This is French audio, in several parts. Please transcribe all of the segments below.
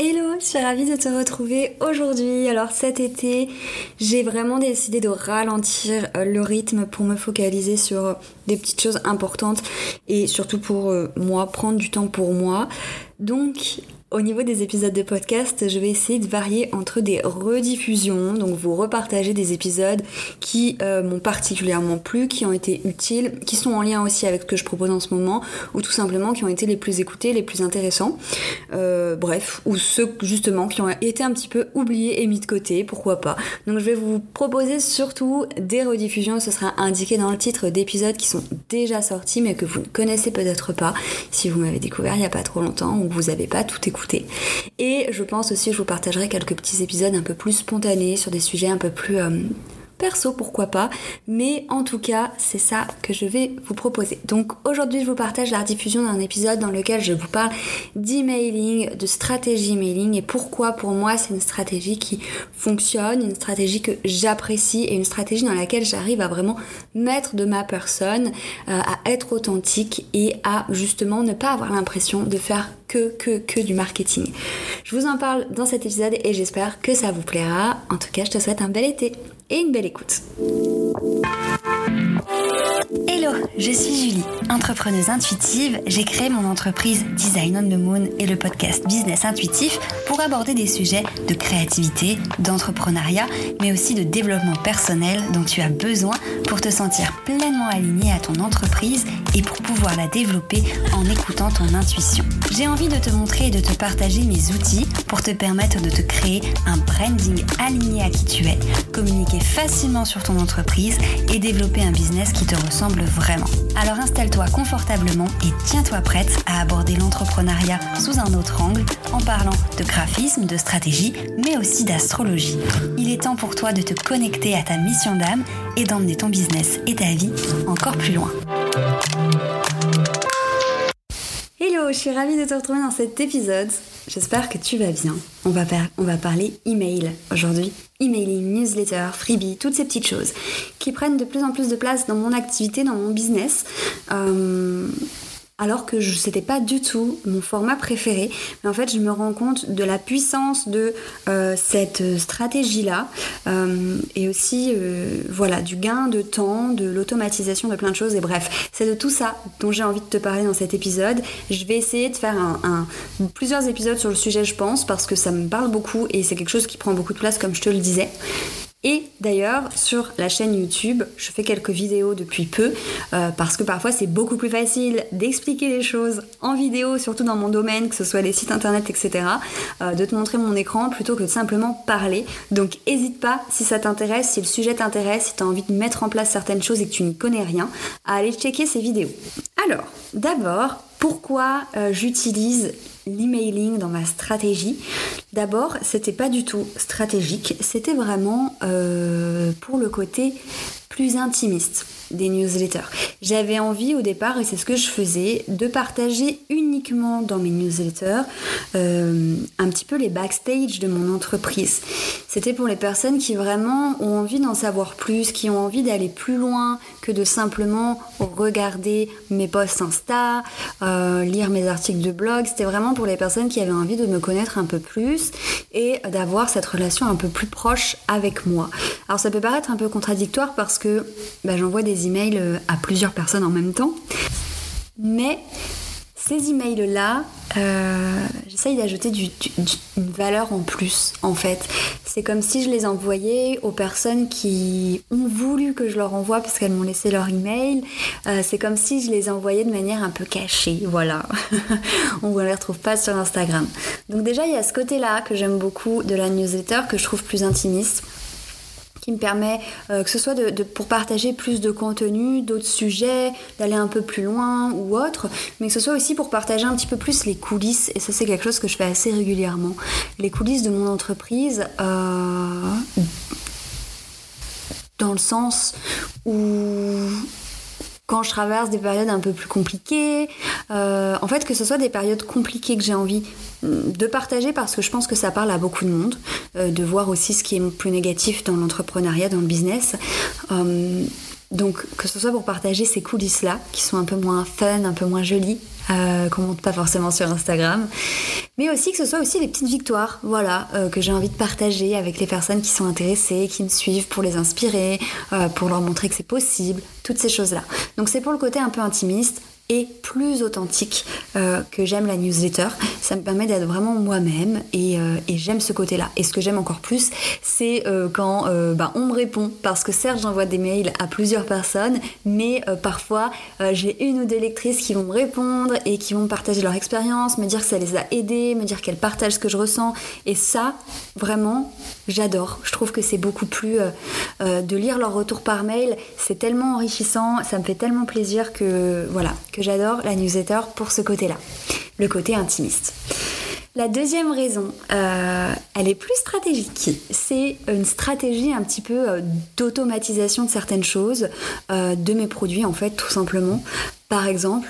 Hello, je suis ravie de te retrouver aujourd'hui. Alors cet été, j'ai vraiment décidé de ralentir euh, le rythme pour me focaliser sur des petites choses importantes et surtout pour euh, moi, prendre du temps pour moi. Donc au niveau des épisodes de podcast, je vais essayer de varier entre des rediffusions, donc vous repartager des épisodes qui euh, m'ont particulièrement plu, qui ont été utiles, qui sont en lien aussi avec ce que je propose en ce moment, ou tout simplement qui ont été les plus écoutés, les plus intéressants. Euh, bref, ou ceux justement qui ont été un petit peu oubliés et mis de côté, pourquoi pas. Donc je vais vous proposer surtout des rediffusions, ce sera indiqué dans le titre d'épisodes qui sont déjà sortis mais que vous ne connaissez peut-être pas si vous m'avez découvert il n'y a pas trop longtemps ou que vous n'avez pas tout écouté et je pense aussi je vous partagerai quelques petits épisodes un peu plus spontanés sur des sujets un peu plus euh, perso, pourquoi pas. Mais en tout cas, c'est ça que je vais vous proposer. Donc aujourd'hui, je vous partage la diffusion d'un épisode dans lequel je vous parle d'emailing, de stratégie emailing et pourquoi pour moi c'est une stratégie qui fonctionne, une stratégie que j'apprécie et une stratégie dans laquelle j'arrive à vraiment mettre de ma personne, euh, à être authentique et à justement ne pas avoir l'impression de faire que, que, que du marketing. Je vous en parle dans cet épisode et j'espère que ça vous plaira. En tout cas, je te souhaite un bel été et une belle écoute. Hello, je suis Julie, entrepreneuse intuitive. J'ai créé mon entreprise Design on the Moon et le podcast Business Intuitif pour aborder des sujets de créativité, d'entrepreneuriat, mais aussi de développement personnel dont tu as besoin pour te sentir pleinement aligné à ton entreprise et pour pouvoir la développer en écoutant ton intuition. J'ai envie de te montrer et de te partager mes outils pour te permettre de te créer un branding aligné à qui tu es, communiquer facilement sur ton entreprise et développer un business qui te ressemble vraiment. Alors installe-toi confortablement et tiens-toi prête à aborder l'entrepreneuriat sous un autre angle en parlant de graphisme, de stratégie, mais aussi d'astrologie. Il est temps pour toi de te connecter à ta mission d'âme et d'emmener ton business et ta vie encore plus loin. Hello, je suis ravie de te retrouver dans cet épisode. J'espère que tu vas bien. On va, on va parler email aujourd'hui. Emailing, newsletter, freebie, toutes ces petites choses qui prennent de plus en plus de place dans mon activité, dans mon business. Euh, alors que je c'était pas du tout mon format préféré. Mais en fait, je me rends compte de la puissance de euh, cette stratégie-là euh, et aussi euh, voilà du gain de temps, de l'automatisation de plein de choses. Et bref, c'est de tout ça dont j'ai envie de te parler dans cet épisode. Je vais essayer de faire un, plusieurs épisodes sur le sujet, je pense, parce que ça me parle beaucoup et c'est quelque chose qui prend beaucoup de place, comme je te le disais. Et d'ailleurs, sur la chaîne YouTube, je fais quelques vidéos depuis peu euh, parce que parfois c'est beaucoup plus facile d'expliquer les choses en vidéo, surtout dans mon domaine, que ce soit les sites internet, etc., euh, de te montrer mon écran plutôt que de simplement parler. Donc n'hésite pas, si ça t'intéresse, si le sujet t'intéresse, si tu as envie de mettre en place certaines choses et que tu n'y connais rien, à aller checker ces vidéos. Alors, d'abord, pourquoi euh, j'utilise l'emailing dans ma stratégie. D'abord, c'était pas du tout stratégique, c'était vraiment euh, pour le côté plus intimiste des newsletters. J'avais envie au départ, et c'est ce que je faisais, de partager uniquement dans mes newsletters euh, un petit peu les backstage de mon entreprise. C'était pour les personnes qui vraiment ont envie d'en savoir plus, qui ont envie d'aller plus loin que de simplement regarder mes posts Insta, euh, lire mes articles de blog. C'était vraiment pour les personnes qui avaient envie de me connaître un peu plus et d'avoir cette relation un peu plus proche avec moi. Alors ça peut paraître un peu contradictoire parce que bah, j'envoie des emails euh, à plusieurs personnes en même temps. Mais ces emails-là, euh, j'essaye d'ajouter du, une valeur en plus, en fait. C'est comme si je les envoyais aux personnes qui ont voulu que je leur envoie parce qu'elles m'ont laissé leur email. Euh, c'est comme si je les envoyais de manière un peu cachée, voilà. On ne les retrouve pas sur Instagram. Donc déjà, il y a ce côté-là que j'aime beaucoup de la newsletter, que je trouve plus intimiste qui me permet euh, que ce soit de, pour partager plus de contenu, d'autres sujets, d'aller un peu plus loin ou autre, mais que ce soit aussi pour partager un petit peu plus les coulisses, et ça c'est quelque chose que je fais assez régulièrement, les coulisses de mon entreprise. Euh, dans le sens où quand je traverse des périodes un peu plus compliquées, euh, en fait que ce soit des périodes compliquées que j'ai envie mm, de partager parce que je pense que ça parle à beaucoup de monde, euh, de voir aussi ce qui est plus négatif dans l'entrepreneuriat, dans le business. Euh, donc que ce soit pour partager ces coulisses-là, qui sont un peu moins fun, un peu moins jolies, qu'on montre pas forcément sur Instagram, mais aussi que ce soit aussi des petites victoires, voilà, euh, que j'ai envie de partager avec les personnes qui sont intéressées, qui me suivent pour les inspirer, euh, pour leur montrer que c'est possible, toutes ces choses-là. Donc c'est pour le côté un peu intimiste, et plus authentique euh, que j'aime la newsletter. Ça me permet d'être vraiment moi-même et, euh, et j'aime ce côté-là. Et ce que j'aime encore plus, c'est euh, quand bah, on me répond. Parce que certes, j'envoie des mails à plusieurs personnes, mais parfois, j'ai une ou deux lectrices qui vont me répondre et qui vont me partager leur expérience, me dire que ça les a aidées, me dire qu'elles partagent ce que je ressens. Et ça, vraiment, j'adore. Je trouve que c'est beaucoup plus... de lire leur retour par mail, c'est tellement enrichissant, ça me fait tellement plaisir que voilà j'adore la newsletter pour ce côté-là, le côté intimiste. La deuxième raison, euh, elle est plus stratégique. C'est une stratégie un petit peu euh, d'automatisation de certaines choses, euh, de mes produits en fait, tout simplement. Par exemple,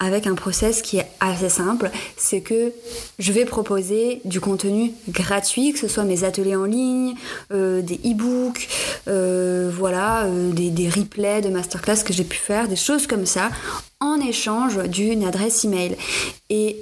avec un process qui est assez simple, c'est que je vais proposer du contenu gratuit, que ce soit mes ateliers en ligne, des e-books, voilà, des, des, replays de masterclass que j'ai pu faire, des choses comme ça, en échange d'une adresse email. Et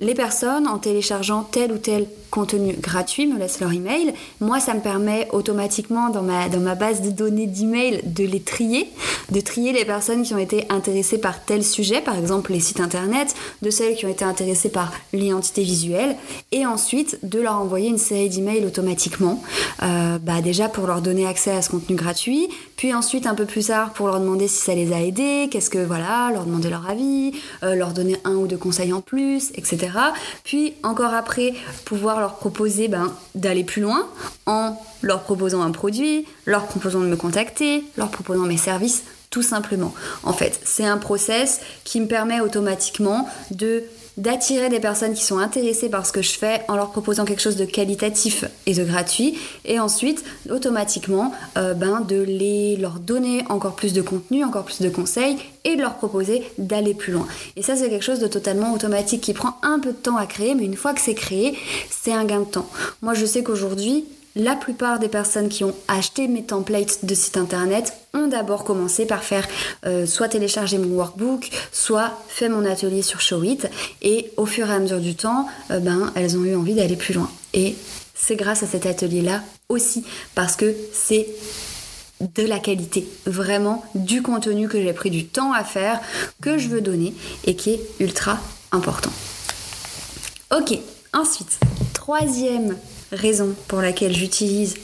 les personnes, en téléchargeant tel ou tel contenu gratuit, me laissent leur email. Moi, ça me permet automatiquement dans ma, dans ma base de données d'email de les trier, de trier les personnes qui ont été intéressées par tel sujet, par exemple les sites internet, de celles qui ont été intéressées par l'identité visuelle, et ensuite de leur envoyer une série d'emails automatiquement, euh, bah déjà pour leur donner accès à ce contenu gratuit, puis ensuite un peu plus tard pour leur demander si ça les a aidés, qu'est-ce que voilà, leur demander leur avis, euh, leur donner un ou deux conseils en plus, etc. Puis encore après, pouvoir leur proposer ben, d'aller plus loin en leur proposant un produit, leur proposant de me contacter, leur proposant mes services, tout simplement. En fait, c'est un process qui me permet automatiquement de d'attirer des personnes qui sont intéressées par ce que je fais en leur proposant quelque chose de qualitatif et de gratuit et ensuite automatiquement euh, ben, de les, leur donner encore plus de contenu, encore plus de conseils et de leur proposer d'aller plus loin. Et ça c'est quelque chose de totalement automatique qui prend un peu de temps à créer mais une fois que c'est créé c'est un gain de temps. Moi je sais qu'aujourd'hui la plupart des personnes qui ont acheté mes templates de site internet ont d'abord commencé par faire euh, soit télécharger mon workbook, soit fait mon atelier sur Showit. Et au fur et à mesure du temps, euh, ben, elles ont eu envie d'aller plus loin. Et c'est grâce à cet atelier-là aussi, parce que c'est de la qualité, vraiment du contenu que j'ai pris du temps à faire, que je veux donner et qui est ultra important. Ok, ensuite, troisième raison pour laquelle j'utilise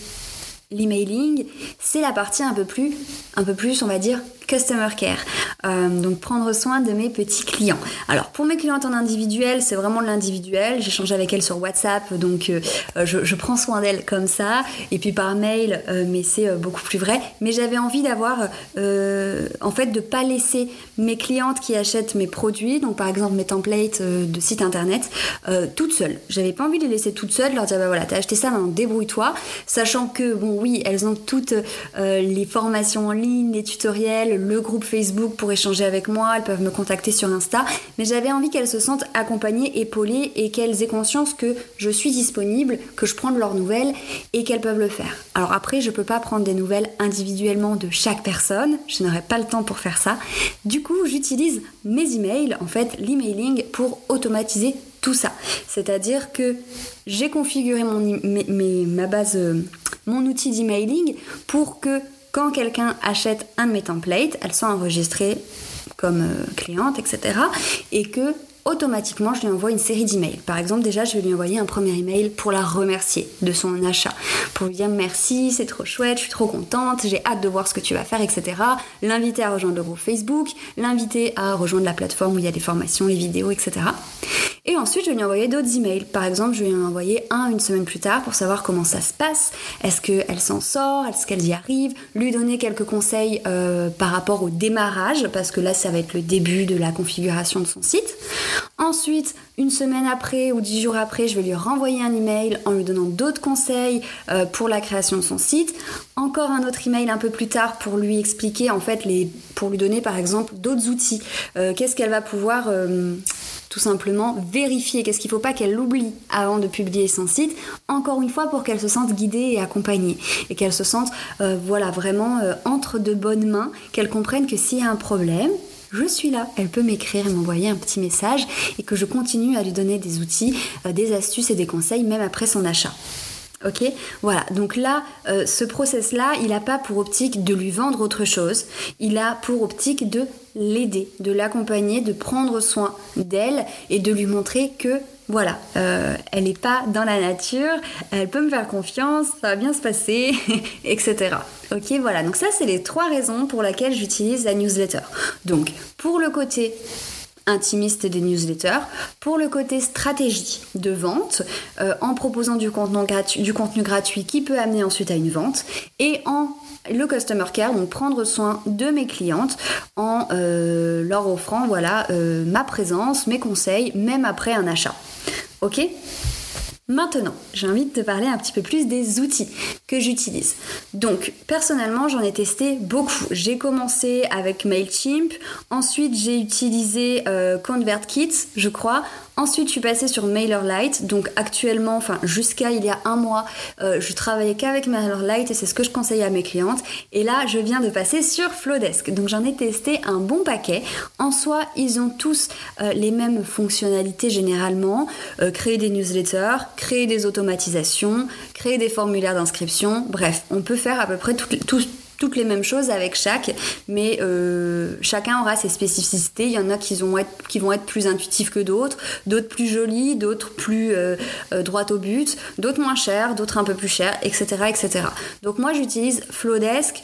l'emailing, c'est la partie un peu plus, un peu plus, on va dire, customer care. Euh, donc prendre soin de mes petits clients. Alors pour mes clientes en individuel, c'est vraiment de l'individuel. J'échange avec elles sur WhatsApp, donc euh, je, prends soin d'elles comme ça. Et puis par mail, euh, mais c'est beaucoup plus vrai. Mais j'avais envie d'avoir, en fait, de pas laisser mes clientes qui achètent mes produits, donc par exemple mes templates de site internet, toutes seules. J'avais pas envie de les laisser toutes seules, leur dire bah voilà, t'as acheté ça, maintenant débrouille-toi, sachant que bon oui, elles ont toutes les formations en ligne, les tutoriels le groupe Facebook pour échanger avec moi, elles peuvent me contacter sur Insta, mais j'avais envie qu'elles se sentent accompagnées, épaulées et qu'elles aient conscience que je suis disponible, que je prends leurs nouvelles et qu'elles peuvent le faire. Alors après, je peux pas prendre des nouvelles individuellement de chaque personne, je n'aurai pas le temps pour faire ça. Du coup, j'utilise mes emails, en fait, l'emailing pour automatiser tout ça. C'est-à-dire que j'ai configuré mon, ma base, euh, mon outil d'emailing pour que quand quelqu'un achète un de mes templates, elles sont enregistrées comme euh, cliente, etc. Et que automatiquement, je lui envoie une série d'emails. Par exemple, déjà, je vais lui envoyer un premier email pour la remercier de son achat, pour lui dire merci, c'est trop chouette, je suis trop contente, j'ai hâte de voir ce que tu vas faire, etc. L'inviter à rejoindre le groupe Facebook, l'inviter à rejoindre la plateforme où il y a des formations, les vidéos, etc. Et ensuite, je vais lui envoyer d'autres emails. Par exemple, je vais lui en envoyer un une semaine plus tard pour savoir comment ça se passe. Est-ce qu'elle s'en sort? Est-ce qu'elle y arrive? Lui donner quelques conseils euh, par rapport au démarrage, parce que là, ça va être le début de la configuration de son site. Ensuite, une semaine après ou dix jours après, je vais lui renvoyer un email en lui donnant d'autres conseils euh, pour la création de son site. Encore un autre email un peu plus tard pour lui expliquer, en fait, les, pour lui donner par exemple d'autres outils. Euh, qu'est-ce qu'elle va pouvoir tout simplement vérifier Qu'est-ce qu'il ne faut pas qu'elle l'oublie avant de publier son site Encore une fois, pour qu'elle se sente guidée et accompagnée et qu'elle se sente, voilà, vraiment entre de bonnes mains, qu'elle comprenne que s'il y a un problème, je suis là. Elle peut m'écrire et m'envoyer un petit message et que je continue à lui donner des outils, euh, des astuces et des conseils même après son achat. Ok Voilà, donc là, euh, ce process-là, il n'a pas pour optique de lui vendre autre chose, il a pour optique de l'aider, de l'accompagner, de prendre soin d'elle et de lui montrer que voilà, euh, elle n'est pas dans la nature, elle peut me faire confiance, ça va bien se passer, etc. Ok, voilà, donc ça c'est les trois raisons pour lesquelles j'utilise la newsletter. Donc, pour le côté intimiste des newsletters, pour le côté stratégie de vente, euh, en proposant du contenu, gratuit, qui peut amener ensuite à une vente, et en le customer care, donc prendre soin de mes clientes en euh, leur offrant voilà euh, ma présence, mes conseils, même après un achat. Ok? Maintenant, j'ai envie de te parler un petit peu plus des outils que j'utilise. Donc, personnellement, j'en ai testé beaucoup. J'ai commencé avec MailChimp, ensuite j'ai utilisé euh, ConvertKit, je crois. Ensuite, je suis passée sur MailerLite. Donc, actuellement, enfin, jusqu'à il y a un mois, euh, je travaillais qu'avec MailerLite et c'est ce que je conseille à mes clientes. Et là, je viens de passer sur Flowdesk. Donc, j'en ai testé un bon paquet. En soi, ils ont tous euh, les mêmes fonctionnalités généralement. Euh, créer des newsletters, créer des automatisations, créer des formulaires d'inscription. Bref, on peut faire à peu près toutes, tout, toutes les mêmes choses avec chaque, mais euh, chacun aura ses spécificités. Il y en a qui vont être, plus intuitifs que d'autres, d'autres plus jolis, d'autres plus euh, euh, au but, d'autres moins chers, d'autres un peu plus chers, etc. etc. Donc moi j'utilise Flowdesk.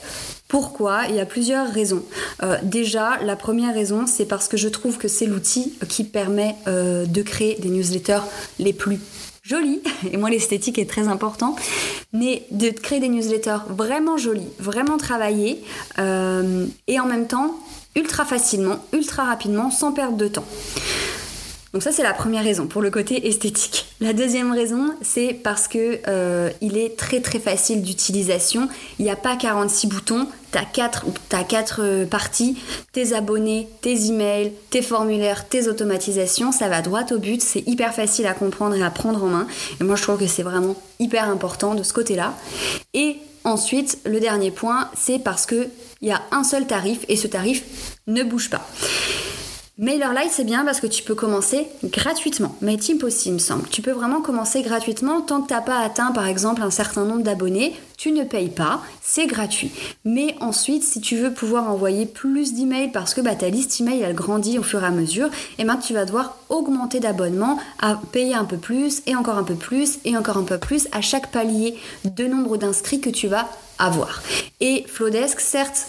Pourquoi? Il y a plusieurs raisons. déjà, la première raison, c'est parce que je trouve que c'est l'outil qui permet de créer des newsletters les plus jolie, et moi l'esthétique est très important, mais de créer des newsletters vraiment jolies, vraiment travaillées, euh, et en même temps ultra facilement, ultra rapidement, sans perdre de temps. Donc ça c'est la première raison pour le côté esthétique. La deuxième raison c'est parce que euh, il est très très facile d'utilisation. Il n'y a pas 46 boutons. T'as quatre, quatre euh, parties, tes abonnés, tes emails, tes formulaires, tes automatisations, ça va droit au but, c'est hyper facile à comprendre et à prendre en main. Et moi je trouve que c'est vraiment hyper important de ce côté-là. Et ensuite, le dernier point, c'est parce que il y a un seul tarif et ce tarif ne bouge pas. MailerLite, c'est bien parce que tu peux commencer gratuitement. MailChimp aussi, il me semble. Tu peux vraiment commencer gratuitement tant que tu n'as pas atteint, par exemple, un certain nombre d'abonnés. Tu ne payes pas, c'est gratuit. Mais ensuite, si tu veux pouvoir envoyer plus d'emails parce que bah, ta liste email, elle grandit au fur et à mesure, et eh ben, tu vas devoir augmenter d'abonnements, à payer un peu plus, et encore un peu plus, et encore un peu plus à chaque palier de nombre d'inscrits que tu vas avoir. Et Flowdesk, certes,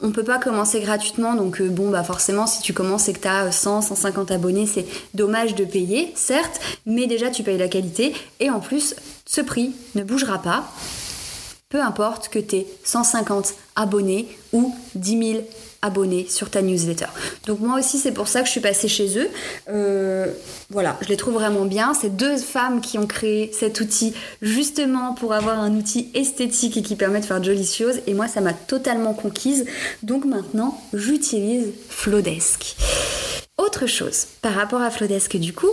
on peut pas commencer gratuitement, donc euh, bon, bah forcément, si tu commences et que tu as 100, 150 abonnés, c'est dommage de payer, certes, mais déjà tu payes la qualité, et en plus, ce prix ne bougera pas, peu importe que tu aies 150 abonnés ou 10 000 abonnés sur ta newsletter. Donc moi aussi c'est pour ça que je suis passée chez eux. Euh, voilà, je les trouve vraiment bien. C'est deux femmes qui ont créé cet outil justement pour avoir un outil esthétique et qui permet de faire de jolies choses. Et moi ça m'a totalement conquise. Donc maintenant j'utilise Flowdesk. Autre chose par rapport à Flowdesk du coup,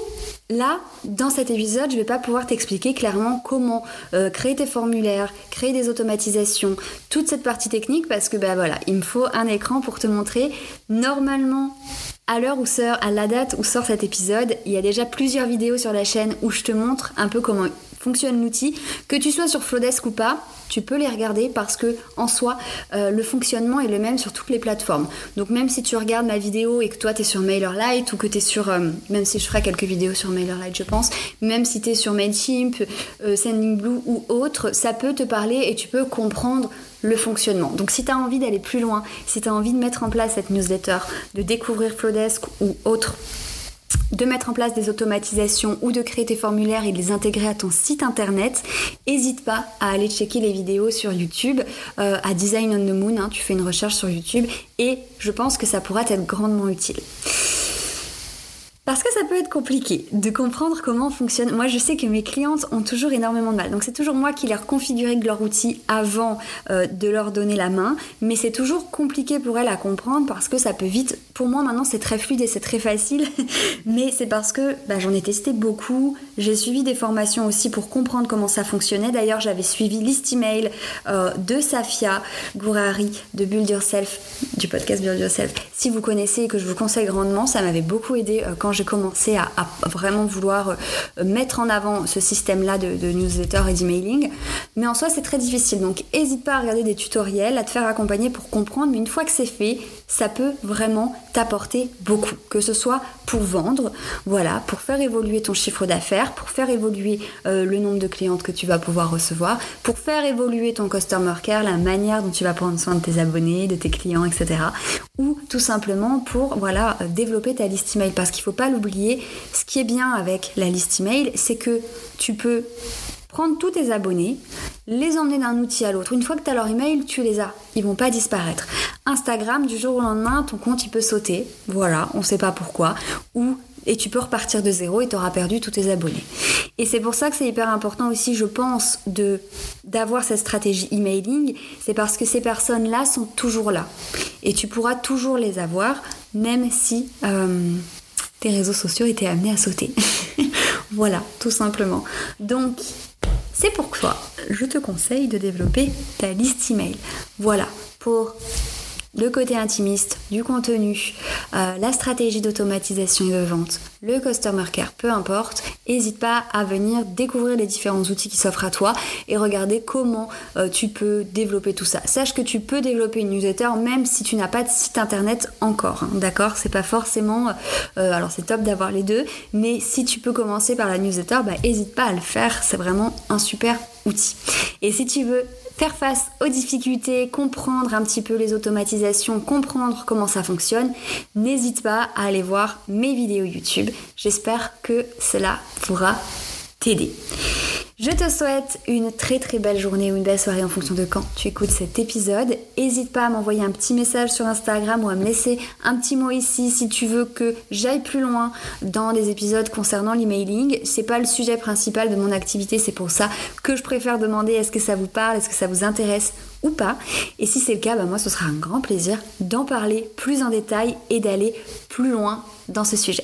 là dans cet épisode je vais pas pouvoir t'expliquer clairement comment euh, créer tes formulaires, créer des automatisations, toute cette partie technique parce que ben voilà, il me faut un écran pour te montrer. Normalement à l'heure où sort, à la date où sort cet épisode, il y a déjà plusieurs vidéos sur la chaîne où je te montre un peu comment fonctionne l'outil. Que tu sois sur Flowdesk ou pas, tu peux les regarder parce que en soi, euh, le fonctionnement est le même sur toutes les plateformes. Donc même si tu regardes ma vidéo et que toi tu es sur MailerLite ou que tu es sur, euh, même si je ferai quelques vidéos sur MailerLite je pense, même si tu es sur Mailchimp, euh, Sendingblue ou autre, ça peut te parler et tu peux comprendre le fonctionnement. Donc si tu as envie d'aller plus loin, si tu as envie de mettre en place cette newsletter, de découvrir Flowdesk ou autre de mettre en place des automatisations ou de créer tes formulaires et de les intégrer à ton site internet, n'hésite pas à aller checker les vidéos sur YouTube, euh, à Design on the Moon, hein, tu fais une recherche sur YouTube et je pense que ça pourra t'être grandement utile. Parce que ça peut être compliqué de comprendre comment fonctionne. Moi, je sais que mes clientes ont toujours énormément de mal. Donc, c'est toujours moi qui leur configurer leur outil avant euh, de leur donner la main. Mais c'est toujours compliqué pour elles à comprendre parce que ça peut vite. Pour moi, maintenant, c'est très fluide et c'est très facile. mais c'est parce que bah, j'en ai testé beaucoup. J'ai suivi des formations aussi pour comprendre comment ça fonctionnait. D'ailleurs, j'avais suivi l'Istimate euh, de Safia Gourari de Build Yourself, du podcast Build Yourself. Si vous connaissez et que je vous conseille grandement, ça m'avait beaucoup aidé euh, quand j'ai commencé à, vraiment vouloir euh, mettre en avant ce système-là de, newsletter et d'emailing. Mais en soi, c'est très difficile. Donc, n'hésite pas à regarder des tutoriels, à te faire accompagner pour comprendre. Mais une fois que c'est fait, ça peut vraiment t'apporter beaucoup. Que ce soit pour vendre, voilà, pour faire évoluer ton chiffre d'affaires, pour faire évoluer euh, le nombre de clientes que tu vas pouvoir recevoir, pour faire évoluer ton customer care, la manière dont tu vas prendre soin de tes abonnés, de tes clients, etc. Ou tout simplement pour, voilà, développer ta liste email. Parce qu'il faut pas l'oublier, ce qui est bien avec la liste email, c'est que tu peux prendre tous tes abonnés, les emmener d'un outil à l'autre. Une fois que tu as leur email, tu les as. Ils vont pas disparaître. Instagram, du jour au lendemain, ton compte il peut sauter. Voilà, on sait pas pourquoi. Ou et tu peux repartir de zéro et tu auras perdu tous tes abonnés. Et c'est pour ça que c'est hyper important aussi, je pense, de d'avoir cette stratégie emailing. C'est parce que ces personnes-là sont toujours là. Et tu pourras toujours les avoir, même si euh, réseaux sociaux étaient amenés à sauter. voilà, tout simplement. Donc, c'est pourquoi je te conseille de développer ta liste email. Voilà, pour le côté intimiste du contenu, euh, la stratégie d'automatisation et de vente, le customer care, peu importe, n'hésite pas à venir découvrir les différents outils qui s'offrent à toi et regarder comment euh, tu peux développer tout ça. Sache que tu peux développer une newsletter même si tu n'as pas de site internet encore, hein, d'accord? C'est pas forcément, euh, alors c'est top d'avoir les deux, mais si tu peux commencer par la newsletter, bah n'hésite pas à le faire, c'est vraiment un super outil. Et si tu veux faire face aux difficultés, comprendre un petit peu les automatisations, comprendre comment ça fonctionne, n'hésite pas à aller voir mes vidéos YouTube. J'espère que cela pourra t'aider. Je te souhaite une très très belle journée ou une belle soirée en fonction de quand tu écoutes cet épisode. N'hésite pas à m'envoyer un petit message sur Instagram ou à me laisser un petit mot ici si tu veux que j'aille plus loin dans des épisodes concernant l'emailing. C'est pas le sujet principal de mon activité, c'est pour ça que je préfère demander est-ce que ça vous parle, est-ce que ça vous intéresse ou pas. Et si c'est le cas, bah moi ce sera un grand plaisir d'en parler plus en détail et d'aller plus loin dans ce sujet.